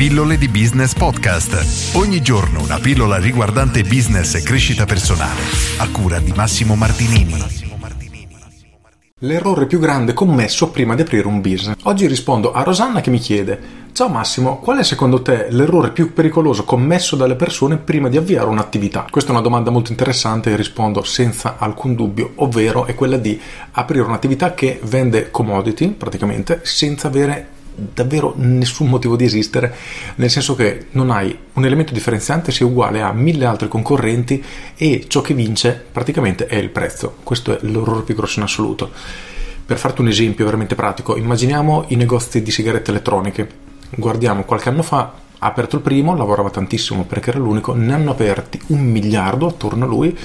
Pillole di Business Podcast. Ogni giorno una pillola riguardante business e crescita personale. A cura di Massimo Martinini. L'errore più grande commesso prima di aprire un business. Oggi rispondo a Rosanna che mi chiede Ciao Massimo, qual è secondo te l'errore più pericoloso commesso dalle persone prima di avviare un'attività? Questa è una domanda molto interessante e rispondo senza alcun dubbio, ovvero è quella di aprire un'attività che vende commodity praticamente senza avere davvero nessun motivo di esistere, nel senso che non hai un elemento differenziante sia uguale a mille altri concorrenti e ciò che vince praticamente è il prezzo. Questo è l'errore più grosso in assoluto. Per farti un esempio veramente pratico, immaginiamo i negozi di sigarette elettroniche guardiamo qualche anno fa, ha aperto il primo, lavorava tantissimo perché era l'unico, ne hanno aperti un miliardo attorno a lui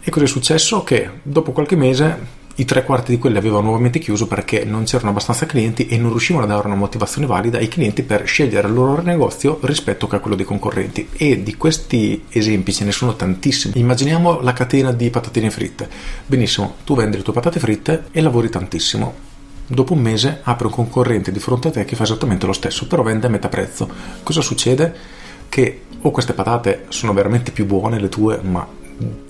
e cosa è successo? Che dopo qualche mese i tre quarti di quelli avevano nuovamente chiuso perché non c'erano abbastanza clienti e non riuscivano a dare una motivazione valida ai clienti per scegliere il loro negozio rispetto a quello dei concorrenti. E di questi esempi ce ne sono tantissimi. Immaginiamo la catena di patatine fritte. Benissimo, tu vendi le tue patate fritte e lavori tantissimo Dopo un mese apre un concorrente di fronte a te che fa esattamente lo stesso, però vende a metà prezzo. Cosa succede? Che o queste patate sono veramente più buone le tue, ma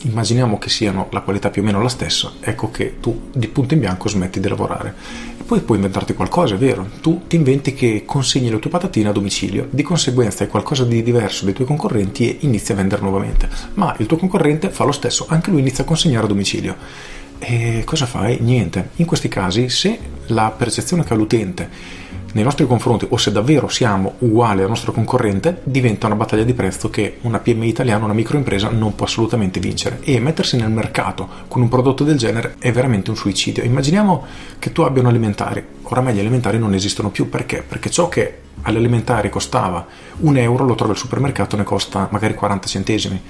immaginiamo che siano la qualità più o meno la stessa, ecco che tu di punto in bianco smetti di lavorare. E poi puoi inventarti qualcosa, è vero? Tu ti inventi che consegni le tue patatine a domicilio, di conseguenza hai qualcosa di diverso dai tuoi concorrenti e inizi a vendere nuovamente. Ma il tuo concorrente fa lo stesso, anche lui inizia a consegnare a domicilio. E cosa fai? Niente. In questi casi, se la percezione che ha l'utente nei nostri confronti o se davvero siamo uguali al nostro concorrente diventa una battaglia di prezzo che una PMI italiana, una microimpresa non può assolutamente vincere e mettersi nel mercato con un prodotto del genere è veramente un suicidio. Immaginiamo che tu abbia un alimentare, oramai gli alimentari non esistono più perché? Perché ciò che all'alimentare costava un euro lo trovi al supermercato ne costa magari 40 centesimi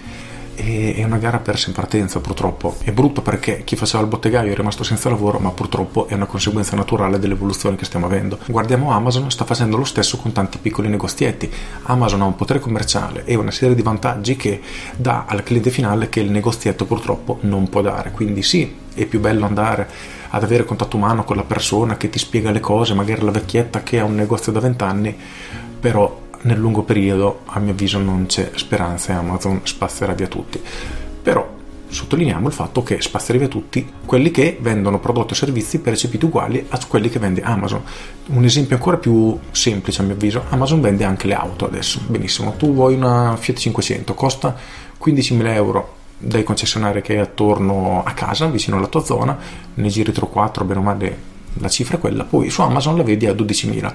e è una gara persa in partenza purtroppo. È brutto perché chi faceva il bottegaio è rimasto senza lavoro, ma purtroppo è una conseguenza naturale dell'evoluzione che stiamo avendo. Guardiamo Amazon, sta facendo lo stesso con tanti piccoli negozietti. Amazon ha un potere commerciale e una serie di vantaggi che dà al cliente finale che il negozietto purtroppo non può dare. Quindi sì, è più bello andare ad avere contatto umano con la persona che ti spiega le cose, magari la vecchietta che ha un negozio da vent'anni, però nel lungo periodo a mio avviso non c'è speranza e Amazon spazzerà via tutti. Però sottolineiamo il fatto che spazzerà via tutti quelli che vendono prodotti o servizi percepiti uguali a quelli che vende Amazon. Un esempio ancora più semplice a mio avviso, Amazon vende anche le auto adesso. Benissimo, tu vuoi una Fiat 500, costa 15.000 euro dai concessionari che hai attorno a casa, vicino alla tua zona, ne giri 3-4, bene o male la cifra è quella, poi su Amazon la vedi a 12.000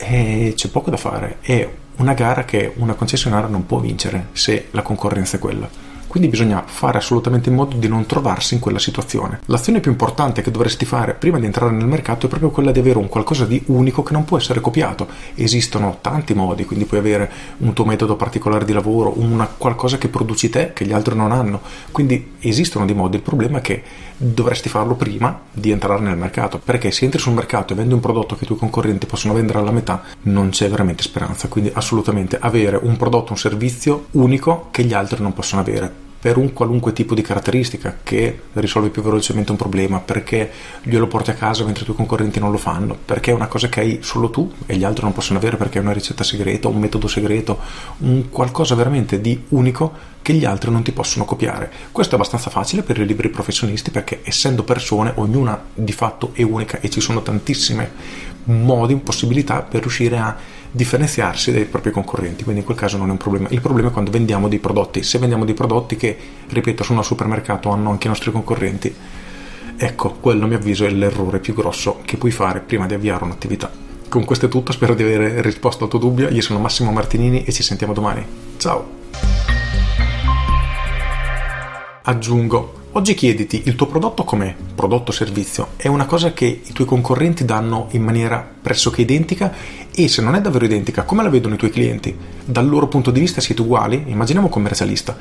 e c'è poco da fare. È una gara che una concessionaria non può vincere se la concorrenza è quella. Quindi bisogna fare assolutamente in modo di non trovarsi in quella situazione. L'azione più importante che dovresti fare prima di entrare nel mercato è proprio quella di avere un qualcosa di unico che non può essere copiato. Esistono tanti modi, quindi puoi avere un tuo metodo particolare di lavoro, una qualcosa che produci te che gli altri non hanno. Quindi esistono dei modi, il problema è che dovresti farlo prima di entrare nel mercato, perché se entri sul mercato e vendi un prodotto che i tuoi concorrenti possono vendere alla metà, non c'è veramente speranza. Quindi assolutamente avere un prodotto, un servizio unico che gli altri non possono avere per un qualunque tipo di caratteristica che risolve più velocemente un problema, perché glielo porti a casa mentre i tuoi concorrenti non lo fanno, perché è una cosa che hai solo tu e gli altri non possono avere perché è una ricetta segreta, un metodo segreto, un qualcosa veramente di unico che gli altri non ti possono copiare. Questo è abbastanza facile per i liberi professionisti perché essendo persone ognuna di fatto è unica e ci sono tantissime modi, possibilità per riuscire a differenziarsi dai propri concorrenti, quindi in quel caso non è un problema. Il problema è quando vendiamo dei prodotti, se vendiamo dei prodotti che, ripeto, sono al supermercato, hanno anche i nostri concorrenti, ecco, quello a mio avviso è l'errore più grosso che puoi fare prima di avviare un'attività. Con questo è tutto, spero di aver risposto al tuo dubbio, io sono Massimo Martinini e ci sentiamo domani. Ciao! Aggiungo, Oggi chiediti, il tuo prodotto com'è? Prodotto o servizio? È una cosa che i tuoi concorrenti danno in maniera pressoché identica e se non è davvero identica, come la vedono i tuoi clienti? Dal loro punto di vista siete uguali? Immaginiamo un commercialista.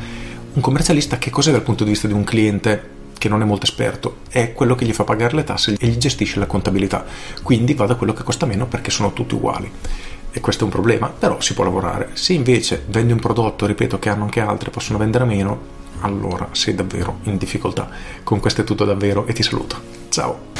Un commercialista che cos'è dal punto di vista di un cliente che non è molto esperto? È quello che gli fa pagare le tasse e gli gestisce la contabilità. Quindi va da quello che costa meno perché sono tutti uguali e questo è un problema, però si può lavorare. Se invece vendi un prodotto, ripeto, che hanno anche altri, possono vendere meno, allora sei davvero in difficoltà. Con questo è tutto davvero e ti saluto. Ciao!